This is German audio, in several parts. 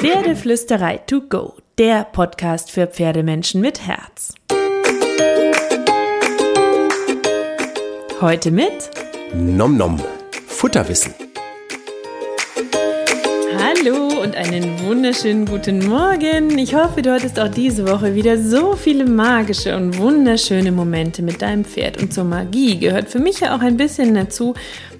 Pferdeflüsterei to go, der Podcast für Pferdemenschen mit Herz. Heute mit Nom Nom, Futterwissen. Hallo und einen wunderschönen guten Morgen. Ich hoffe, du hattest auch diese Woche wieder so viele magische und wunderschöne Momente mit deinem Pferd. Und zur Magie gehört für mich ja auch ein bisschen dazu,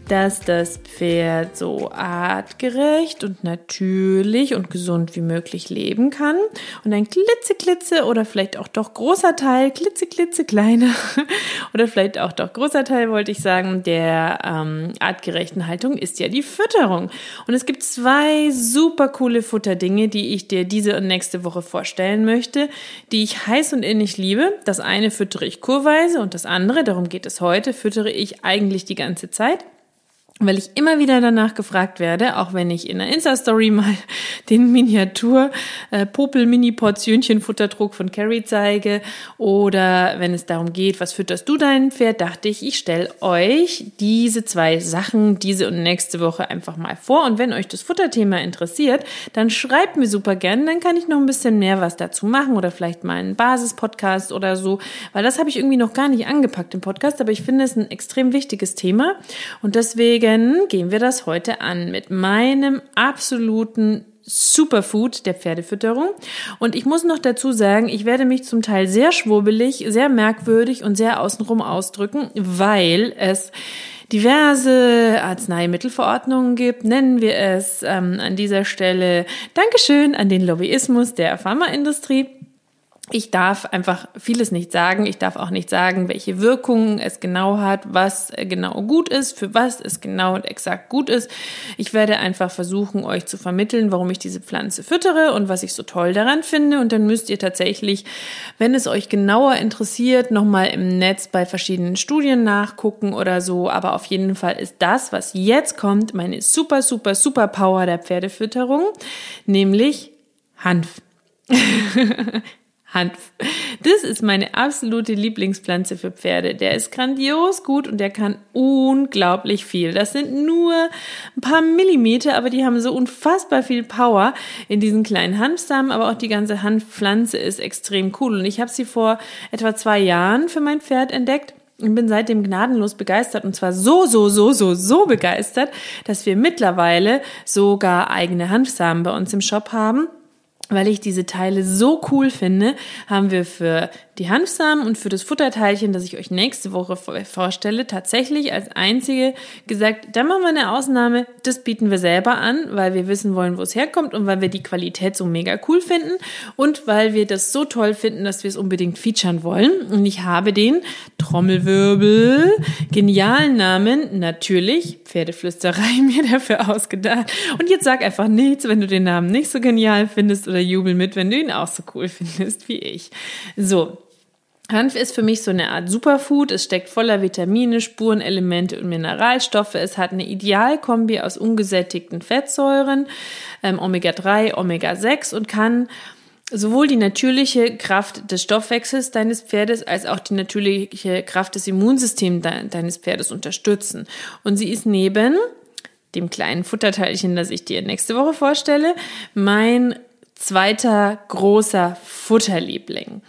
dass das Pferd so artgerecht und natürlich und gesund wie möglich leben kann und ein klitzeklitze oder vielleicht auch doch großer Teil, klitzeklitze kleiner oder vielleicht auch doch großer Teil, wollte ich sagen, der ähm, artgerechten Haltung ist ja die Fütterung. Und es gibt zwei super coole Futterdinge, die ich dir diese und nächste Woche vorstellen möchte, die ich heiß und innig liebe. Das eine füttere ich kurweise und das andere, darum geht es heute, füttere ich eigentlich die ganze Zeit weil ich immer wieder danach gefragt werde, auch wenn ich in der Insta-Story mal den Miniatur äh, von Carrie zeige oder wenn es darum geht, was fütterst du dein Pferd, dachte ich, ich stelle euch diese zwei Sachen diese und nächste Woche einfach mal vor. Und wenn euch das Futterthema interessiert, dann schreibt mir super gern, dann kann ich noch ein bisschen mehr was dazu machen oder vielleicht mal einen Basis-Podcast oder so, weil das habe ich irgendwie noch gar nicht angepackt im Podcast, aber ich finde es ein extrem wichtiges Thema. Und deswegen Deswegen gehen wir das heute an mit meinem absoluten Superfood der Pferdefütterung. Und ich muss noch dazu sagen, ich werde mich zum Teil sehr schwurbelig, sehr merkwürdig und sehr außenrum ausdrücken, weil es diverse Arzneimittelverordnungen gibt, nennen wir es ähm, an dieser Stelle Dankeschön an den Lobbyismus der Pharmaindustrie ich darf einfach vieles nicht sagen. Ich darf auch nicht sagen, welche Wirkungen es genau hat, was genau gut ist, für was es genau und exakt gut ist. Ich werde einfach versuchen, euch zu vermitteln, warum ich diese Pflanze füttere und was ich so toll daran finde. Und dann müsst ihr tatsächlich, wenn es euch genauer interessiert, nochmal im Netz bei verschiedenen Studien nachgucken oder so. Aber auf jeden Fall ist das, was jetzt kommt, meine super, super, super Power der Pferdefütterung, nämlich Hanf. Hanf. Das ist meine absolute Lieblingspflanze für Pferde. Der ist grandios gut und der kann unglaublich viel. Das sind nur ein paar Millimeter, aber die haben so unfassbar viel Power in diesen kleinen Hanfsamen. Aber auch die ganze Hanfpflanze ist extrem cool. Und ich habe sie vor etwa zwei Jahren für mein Pferd entdeckt und bin seitdem gnadenlos begeistert und zwar so, so, so, so, so begeistert, dass wir mittlerweile sogar eigene Hanfsamen bei uns im Shop haben weil ich diese Teile so cool finde, haben wir für die Hanfsamen und für das Futterteilchen, das ich euch nächste Woche vorstelle, tatsächlich als einzige gesagt, da machen wir eine Ausnahme, das bieten wir selber an, weil wir wissen wollen, wo es herkommt und weil wir die Qualität so mega cool finden und weil wir das so toll finden, dass wir es unbedingt featuren wollen. Und ich habe den Trommelwirbel, genialen Namen, natürlich Pferdeflüsterei mir dafür ausgedacht. Und jetzt sag einfach nichts, wenn du den Namen nicht so genial findest oder jubel mit, wenn du ihn auch so cool findest wie ich. So, Hanf ist für mich so eine Art Superfood. Es steckt voller Vitamine, Spurenelemente und Mineralstoffe. Es hat eine Idealkombi aus ungesättigten Fettsäuren, ähm, Omega-3, Omega-6 und kann sowohl die natürliche Kraft des Stoffwechsels deines Pferdes als auch die natürliche Kraft des Immunsystems de deines Pferdes unterstützen. Und sie ist neben dem kleinen Futterteilchen, das ich dir nächste Woche vorstelle, mein zweiter großer Futterliebling.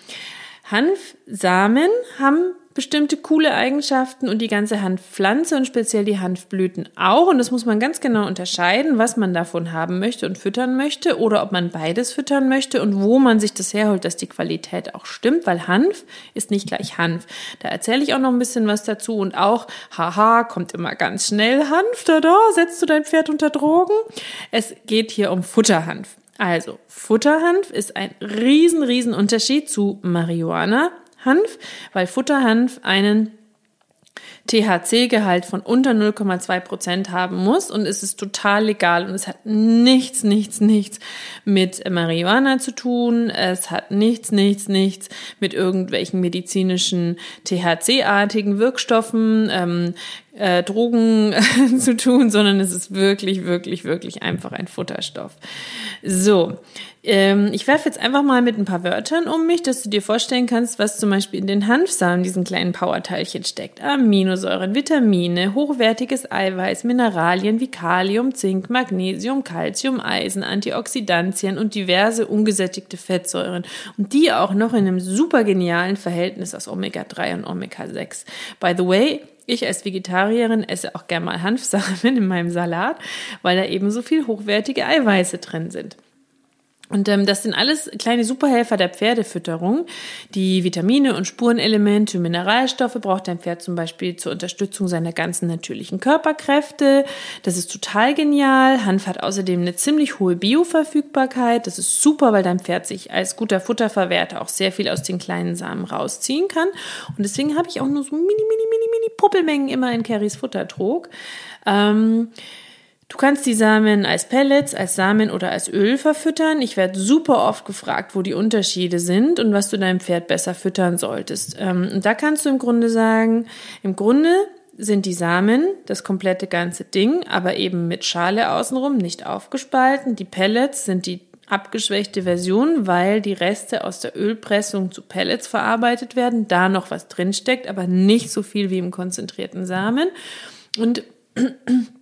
Hanfsamen haben bestimmte coole Eigenschaften und die ganze Hanfpflanze und speziell die Hanfblüten auch. Und das muss man ganz genau unterscheiden, was man davon haben möchte und füttern möchte oder ob man beides füttern möchte und wo man sich das herholt, dass die Qualität auch stimmt, weil Hanf ist nicht gleich Hanf. Da erzähle ich auch noch ein bisschen was dazu und auch, haha, kommt immer ganz schnell Hanf, da, da, setzt du dein Pferd unter Drogen. Es geht hier um Futterhanf. Also, Futterhanf ist ein riesen, riesen Unterschied zu Marihuana-Hanf, weil Futterhanf einen THC-Gehalt von unter 0,2 Prozent haben muss und es ist total legal und es hat nichts, nichts, nichts mit Marihuana zu tun. Es hat nichts, nichts, nichts mit irgendwelchen medizinischen THC-artigen Wirkstoffen, ähm, äh, Drogen zu tun, sondern es ist wirklich, wirklich, wirklich einfach ein Futterstoff. So, ähm, ich werfe jetzt einfach mal mit ein paar Wörtern um mich, dass du dir vorstellen kannst, was zum Beispiel in den Hanfsamen, diesen kleinen Powerteilchen steckt. Aminosäuren, Vitamine, hochwertiges Eiweiß, Mineralien wie Kalium, Zink, Magnesium, Calcium, Eisen, Antioxidantien und diverse ungesättigte Fettsäuren. Und die auch noch in einem super genialen Verhältnis aus Omega-3 und Omega-6. By the way, ich als Vegetarierin esse auch gerne mal Hanfsamen in meinem Salat, weil da eben so viel hochwertige Eiweiße drin sind. Und ähm, das sind alles kleine Superhelfer der Pferdefütterung. Die Vitamine und Spurenelemente, Mineralstoffe braucht dein Pferd zum Beispiel zur Unterstützung seiner ganzen natürlichen Körperkräfte. Das ist total genial. Hanf hat außerdem eine ziemlich hohe Bioverfügbarkeit. Das ist super, weil dein Pferd sich als guter Futterverwerter auch sehr viel aus den kleinen Samen rausziehen kann. Und deswegen habe ich auch nur so mini, mini, mini, mini Puppelmengen immer in Carries Futtertrog. Ähm, Du kannst die Samen als Pellets, als Samen oder als Öl verfüttern. Ich werde super oft gefragt, wo die Unterschiede sind und was du deinem Pferd besser füttern solltest. Ähm, und da kannst du im Grunde sagen, im Grunde sind die Samen das komplette ganze Ding, aber eben mit Schale außenrum, nicht aufgespalten. Die Pellets sind die abgeschwächte Version, weil die Reste aus der Ölpressung zu Pellets verarbeitet werden, da noch was drinsteckt, aber nicht so viel wie im konzentrierten Samen. Und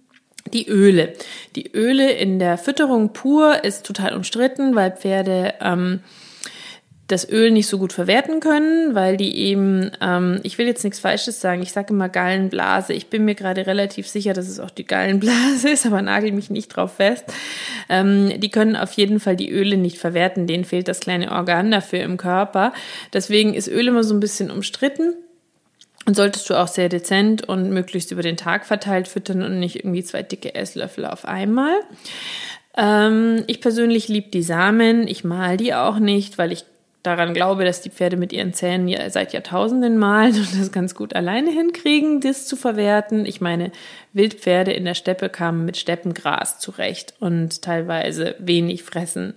die Öle. Die Öle in der Fütterung pur ist total umstritten, weil Pferde ähm, das Öl nicht so gut verwerten können, weil die eben, ähm, ich will jetzt nichts Falsches sagen, ich sage immer Gallenblase. Ich bin mir gerade relativ sicher, dass es auch die Gallenblase ist, aber nagel mich nicht drauf fest. Ähm, die können auf jeden Fall die Öle nicht verwerten, denen fehlt das kleine Organ dafür im Körper. Deswegen ist Öl immer so ein bisschen umstritten. Und solltest du auch sehr dezent und möglichst über den Tag verteilt füttern und nicht irgendwie zwei dicke Esslöffel auf einmal. Ähm, ich persönlich liebe die Samen. Ich mal die auch nicht, weil ich daran glaube, dass die Pferde mit ihren Zähnen seit Jahrtausenden malen und das ganz gut alleine hinkriegen, das zu verwerten. Ich meine, Wildpferde in der Steppe kamen mit Steppengras zurecht und teilweise wenig fressen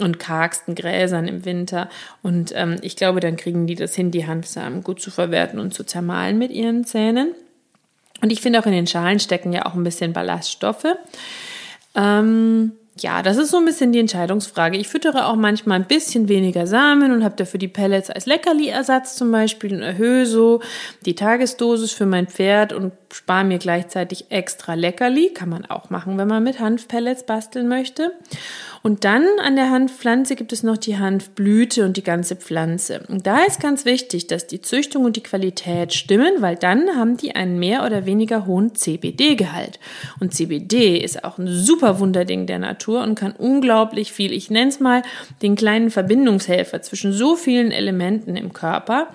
und kargsten Gräsern im Winter. Und ähm, ich glaube, dann kriegen die das hin, die Hanfsamen gut zu verwerten und zu zermahlen mit ihren Zähnen. Und ich finde auch in den Schalen stecken ja auch ein bisschen Ballaststoffe. Ähm, ja, das ist so ein bisschen die Entscheidungsfrage. Ich füttere auch manchmal ein bisschen weniger Samen und habe dafür die Pellets als Leckerli-Ersatz zum Beispiel und erhöhe so die Tagesdosis für mein Pferd und spare mir gleichzeitig extra Leckerli. Kann man auch machen, wenn man mit Hanfpellets basteln möchte. Und dann an der Hanfpflanze gibt es noch die Hanfblüte und die ganze Pflanze. Und da ist ganz wichtig, dass die Züchtung und die Qualität stimmen, weil dann haben die einen mehr oder weniger hohen CBD-Gehalt. Und CBD ist auch ein super Wunderding der Natur und kann unglaublich viel, ich nenne es mal, den kleinen Verbindungshelfer zwischen so vielen Elementen im Körper.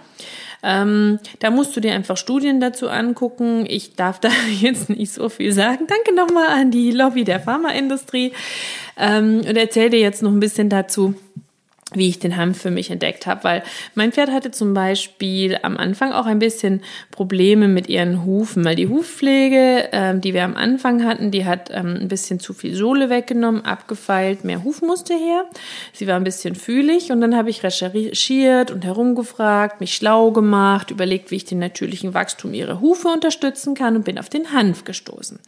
Ähm, da musst du dir einfach Studien dazu angucken. Ich darf da jetzt nicht so viel sagen. Danke nochmal an die Lobby der Pharmaindustrie ähm, und erzähle dir jetzt noch ein bisschen dazu, wie ich den Hanf für mich entdeckt habe, weil mein Pferd hatte zum Beispiel am Anfang auch ein bisschen Probleme mit ihren Hufen, weil die Hufpflege, ähm, die wir am Anfang hatten, die hat ähm, ein bisschen zu viel Sohle weggenommen, abgefeilt, mehr Huf musste her. Sie war ein bisschen fühlig und dann habe ich recherchiert und herumgefragt, mich schlau gemacht, überlegt, wie ich den natürlichen Wachstum ihrer Hufe unterstützen kann und bin auf den Hanf gestoßen.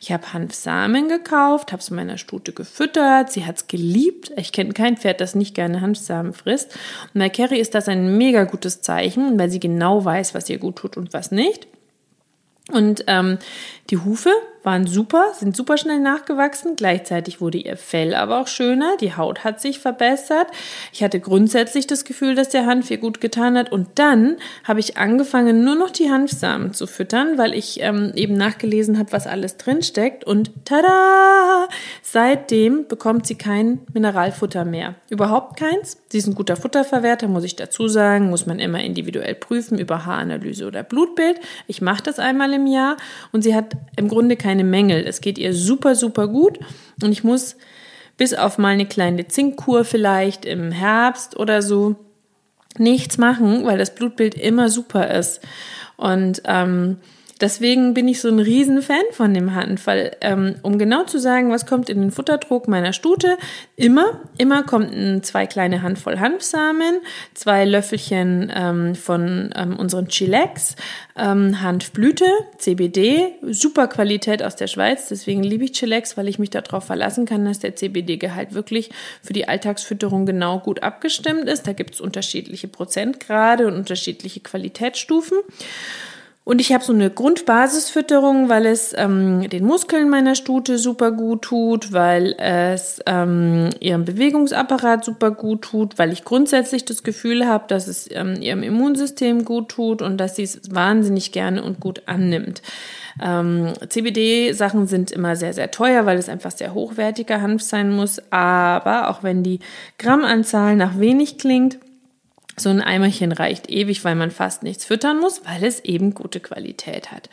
Ich habe Hanfsamen gekauft, habe es meiner Stute gefüttert, sie hat es geliebt. Ich kenne kein Pferd, das nicht gerne Hanfsamen frisst. Und bei Carrie ist das ein mega gutes Zeichen, weil sie genau weiß, was ihr gut tut und was nicht. Und ähm, die Hufe waren super, sind super schnell nachgewachsen. Gleichzeitig wurde ihr Fell aber auch schöner. Die Haut hat sich verbessert. Ich hatte grundsätzlich das Gefühl, dass der Hanf ihr gut getan hat. Und dann habe ich angefangen, nur noch die Hanfsamen zu füttern, weil ich ähm, eben nachgelesen habe, was alles drinsteckt. Und tada! Seitdem bekommt sie kein Mineralfutter mehr. Überhaupt keins. Sie ist ein guter Futterverwerter, muss ich dazu sagen. Muss man immer individuell prüfen über Haaranalyse oder Blutbild. Ich mache das einmal im Jahr. Und sie hat im Grunde keine Mängel. Es geht ihr super, super gut und ich muss bis auf mal eine kleine Zinkkur vielleicht im Herbst oder so nichts machen, weil das Blutbild immer super ist. Und ähm, Deswegen bin ich so ein Riesenfan von dem Hanf, weil ähm, um genau zu sagen, was kommt in den Futterdruck meiner Stute, immer, immer kommt ein, zwei kleine Handvoll Hanfsamen, zwei Löffelchen ähm, von ähm, unseren Chilex, ähm, Hanfblüte, CBD, super Qualität aus der Schweiz, deswegen liebe ich Chilex, weil ich mich darauf verlassen kann, dass der CBD-Gehalt wirklich für die Alltagsfütterung genau gut abgestimmt ist. Da gibt es unterschiedliche Prozentgrade und unterschiedliche Qualitätsstufen. Und ich habe so eine Grundbasisfütterung, weil es ähm, den Muskeln meiner Stute super gut tut, weil es ähm, ihrem Bewegungsapparat super gut tut, weil ich grundsätzlich das Gefühl habe, dass es ähm, ihrem Immunsystem gut tut und dass sie es wahnsinnig gerne und gut annimmt. Ähm, CBD-Sachen sind immer sehr, sehr teuer, weil es einfach sehr hochwertiger Hanf sein muss. Aber auch wenn die Grammanzahl nach wenig klingt, so ein Eimerchen reicht ewig, weil man fast nichts füttern muss, weil es eben gute Qualität hat.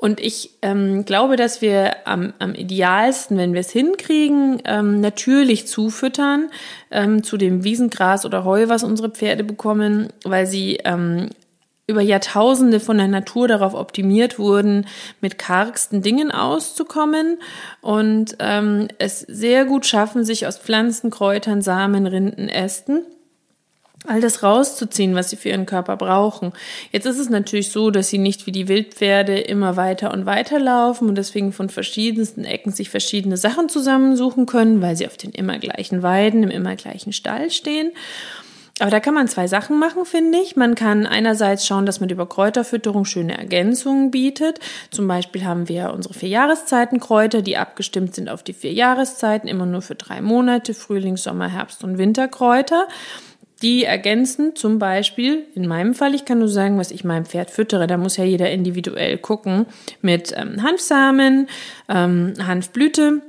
Und ich ähm, glaube, dass wir am, am idealsten, wenn wir es hinkriegen, ähm, natürlich zufüttern ähm, zu dem Wiesengras oder Heu, was unsere Pferde bekommen, weil sie ähm, über Jahrtausende von der Natur darauf optimiert wurden, mit kargsten Dingen auszukommen und ähm, es sehr gut schaffen, sich aus Pflanzen, Kräutern, Samen, Rinden, Ästen all das rauszuziehen, was sie für ihren Körper brauchen. Jetzt ist es natürlich so, dass sie nicht wie die Wildpferde immer weiter und weiter laufen und deswegen von verschiedensten Ecken sich verschiedene Sachen zusammensuchen können, weil sie auf den immer gleichen Weiden, im immer gleichen Stall stehen. Aber da kann man zwei Sachen machen, finde ich. Man kann einerseits schauen, dass man über Kräuterfütterung schöne Ergänzungen bietet. Zum Beispiel haben wir unsere vier Jahreszeiten Kräuter, die abgestimmt sind auf die vier Jahreszeiten, immer nur für drei Monate, Frühling, Sommer, Herbst und Winterkräuter. Die ergänzen zum Beispiel, in meinem Fall, ich kann nur sagen, was ich meinem Pferd füttere, da muss ja jeder individuell gucken, mit ähm, Hanfsamen, ähm, Hanfblüte,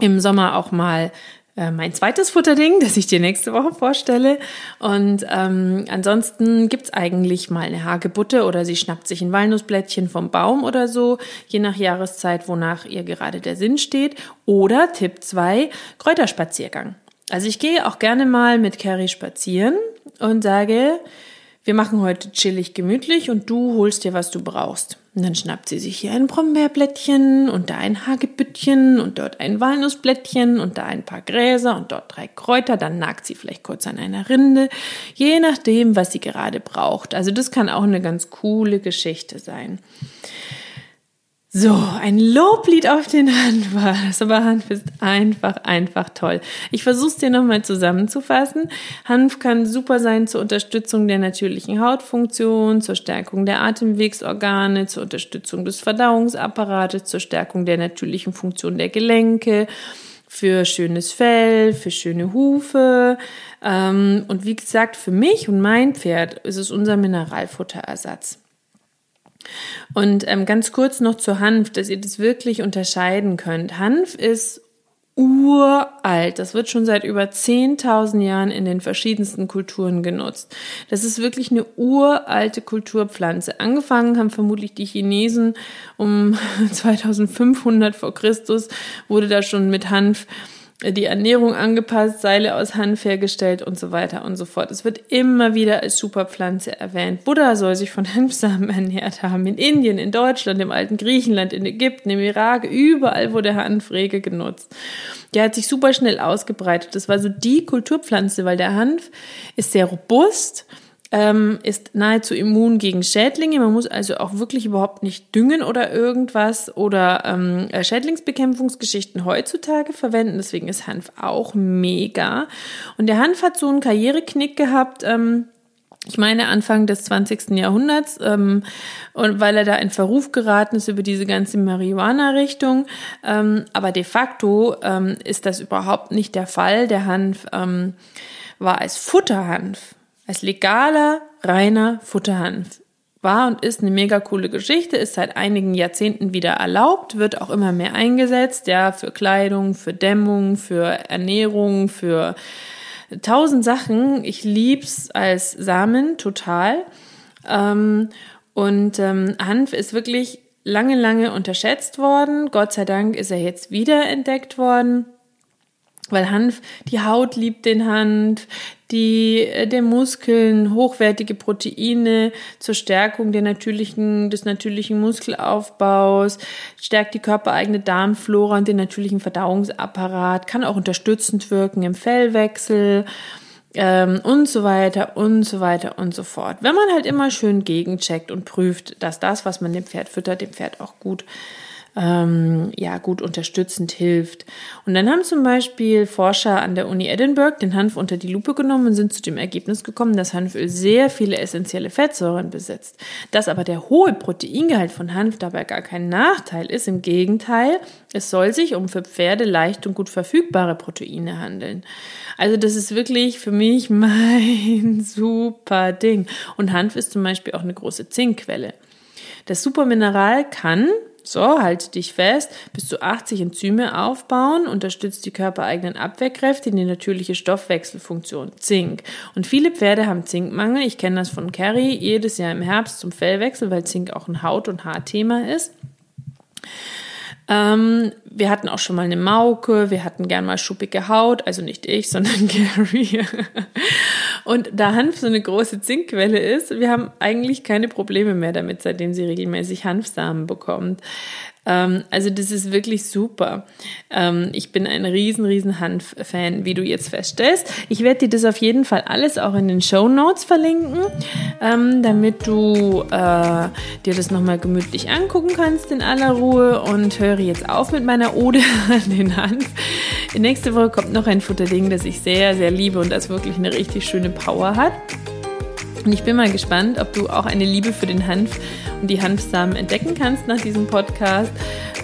im Sommer auch mal äh, mein zweites Futterding, das ich dir nächste Woche vorstelle. Und ähm, ansonsten gibt's eigentlich mal eine Hagebutte oder sie schnappt sich ein Walnussblättchen vom Baum oder so, je nach Jahreszeit, wonach ihr gerade der Sinn steht. Oder Tipp 2, Kräuterspaziergang. Also ich gehe auch gerne mal mit Carrie spazieren und sage, wir machen heute chillig gemütlich und du holst dir, was du brauchst. Und dann schnappt sie sich hier ein Brombeerblättchen und da ein Hagebüttchen und dort ein Walnussblättchen und da ein paar Gräser und dort drei Kräuter. Dann nagt sie vielleicht kurz an einer Rinde, je nachdem, was sie gerade braucht. Also das kann auch eine ganz coole Geschichte sein. So, ein Loblied auf den Hanf war das, aber Hanf ist einfach, einfach toll. Ich versuche es dir nochmal zusammenzufassen. Hanf kann super sein zur Unterstützung der natürlichen Hautfunktion, zur Stärkung der Atemwegsorgane, zur Unterstützung des Verdauungsapparates, zur Stärkung der natürlichen Funktion der Gelenke, für schönes Fell, für schöne Hufe. Ähm, und wie gesagt, für mich und mein Pferd ist es unser Mineralfutterersatz. Und ähm, ganz kurz noch zu Hanf, dass ihr das wirklich unterscheiden könnt. Hanf ist uralt. Das wird schon seit über 10.000 Jahren in den verschiedensten Kulturen genutzt. Das ist wirklich eine uralte Kulturpflanze. Angefangen haben vermutlich die Chinesen um 2500 vor Christus wurde da schon mit Hanf die Ernährung angepasst, Seile aus Hanf hergestellt und so weiter und so fort. Es wird immer wieder als Superpflanze erwähnt. Buddha soll sich von Hanfsamen ernährt haben. In Indien, in Deutschland, im alten Griechenland, in Ägypten, im Irak, überall wurde Hanf rege genutzt. Der hat sich super schnell ausgebreitet. Das war so die Kulturpflanze, weil der Hanf ist sehr robust ähm, ist nahezu immun gegen Schädlinge. Man muss also auch wirklich überhaupt nicht düngen oder irgendwas oder ähm, äh, Schädlingsbekämpfungsgeschichten heutzutage verwenden. Deswegen ist Hanf auch mega. Und der Hanf hat so einen Karriereknick gehabt. Ähm, ich meine Anfang des 20. Jahrhunderts, ähm, und weil er da in Verruf geraten ist über diese ganze Marihuana-Richtung. Ähm, aber de facto ähm, ist das überhaupt nicht der Fall. Der Hanf ähm, war als Futterhanf als legaler, reiner Futterhanf. War und ist eine mega coole Geschichte, ist seit einigen Jahrzehnten wieder erlaubt, wird auch immer mehr eingesetzt, ja, für Kleidung, für Dämmung, für Ernährung, für tausend Sachen. Ich lieb's als Samen total. Ähm, und ähm, Hanf ist wirklich lange, lange unterschätzt worden. Gott sei Dank ist er jetzt wieder entdeckt worden. Weil Hanf, die Haut liebt den Hanf, die äh, der Muskeln hochwertige Proteine zur Stärkung der natürlichen, des natürlichen Muskelaufbaus, stärkt die körpereigene Darmflora und den natürlichen Verdauungsapparat, kann auch unterstützend wirken im Fellwechsel ähm, und so weiter und so weiter und so fort. Wenn man halt immer schön gegencheckt und prüft, dass das, was man dem Pferd füttert, dem Pferd auch gut ähm, ja gut unterstützend hilft. Und dann haben zum Beispiel Forscher an der Uni Edinburgh den Hanf unter die Lupe genommen und sind zu dem Ergebnis gekommen, dass Hanföl sehr viele essentielle Fettsäuren besitzt. Dass aber der hohe Proteingehalt von Hanf dabei gar kein Nachteil ist, im Gegenteil, es soll sich um für Pferde leicht und gut verfügbare Proteine handeln. Also das ist wirklich für mich mein super Ding. Und Hanf ist zum Beispiel auch eine große Zinkquelle. Das Supermineral kann, so, halte dich fest, bis zu 80 Enzyme aufbauen, unterstützt die körpereigenen Abwehrkräfte in die natürliche Stoffwechselfunktion, Zink. Und viele Pferde haben Zinkmangel. Ich kenne das von Carrie jedes Jahr im Herbst zum Fellwechsel, weil Zink auch ein Haut- und Haarthema ist. Ähm, wir hatten auch schon mal eine Mauke, wir hatten gern mal schuppige Haut, also nicht ich, sondern Gary. Und da Hanf so eine große Zinkquelle ist, wir haben eigentlich keine Probleme mehr damit, seitdem sie regelmäßig Hanfsamen bekommt. Ähm, also das ist wirklich super. Ähm, ich bin ein riesen, riesen Hanf-Fan, wie du jetzt feststellst. Ich werde dir das auf jeden Fall alles auch in den Show Notes verlinken, ähm, damit du äh, dir das nochmal gemütlich angucken kannst in aller Ruhe und höre jetzt auf mit meiner Ode an den Hanf. Nächste Woche kommt noch ein Futterding, das ich sehr, sehr liebe und das wirklich eine richtig schöne Power hat. Und ich bin mal gespannt, ob du auch eine Liebe für den Hanf und die Hanfsamen entdecken kannst nach diesem Podcast.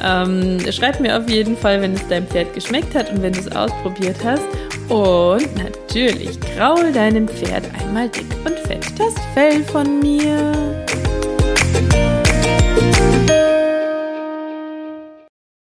Ähm, schreib mir auf jeden Fall, wenn es deinem Pferd geschmeckt hat und wenn du es ausprobiert hast. Und natürlich kraul deinem Pferd einmal dick und fett das Fell von mir.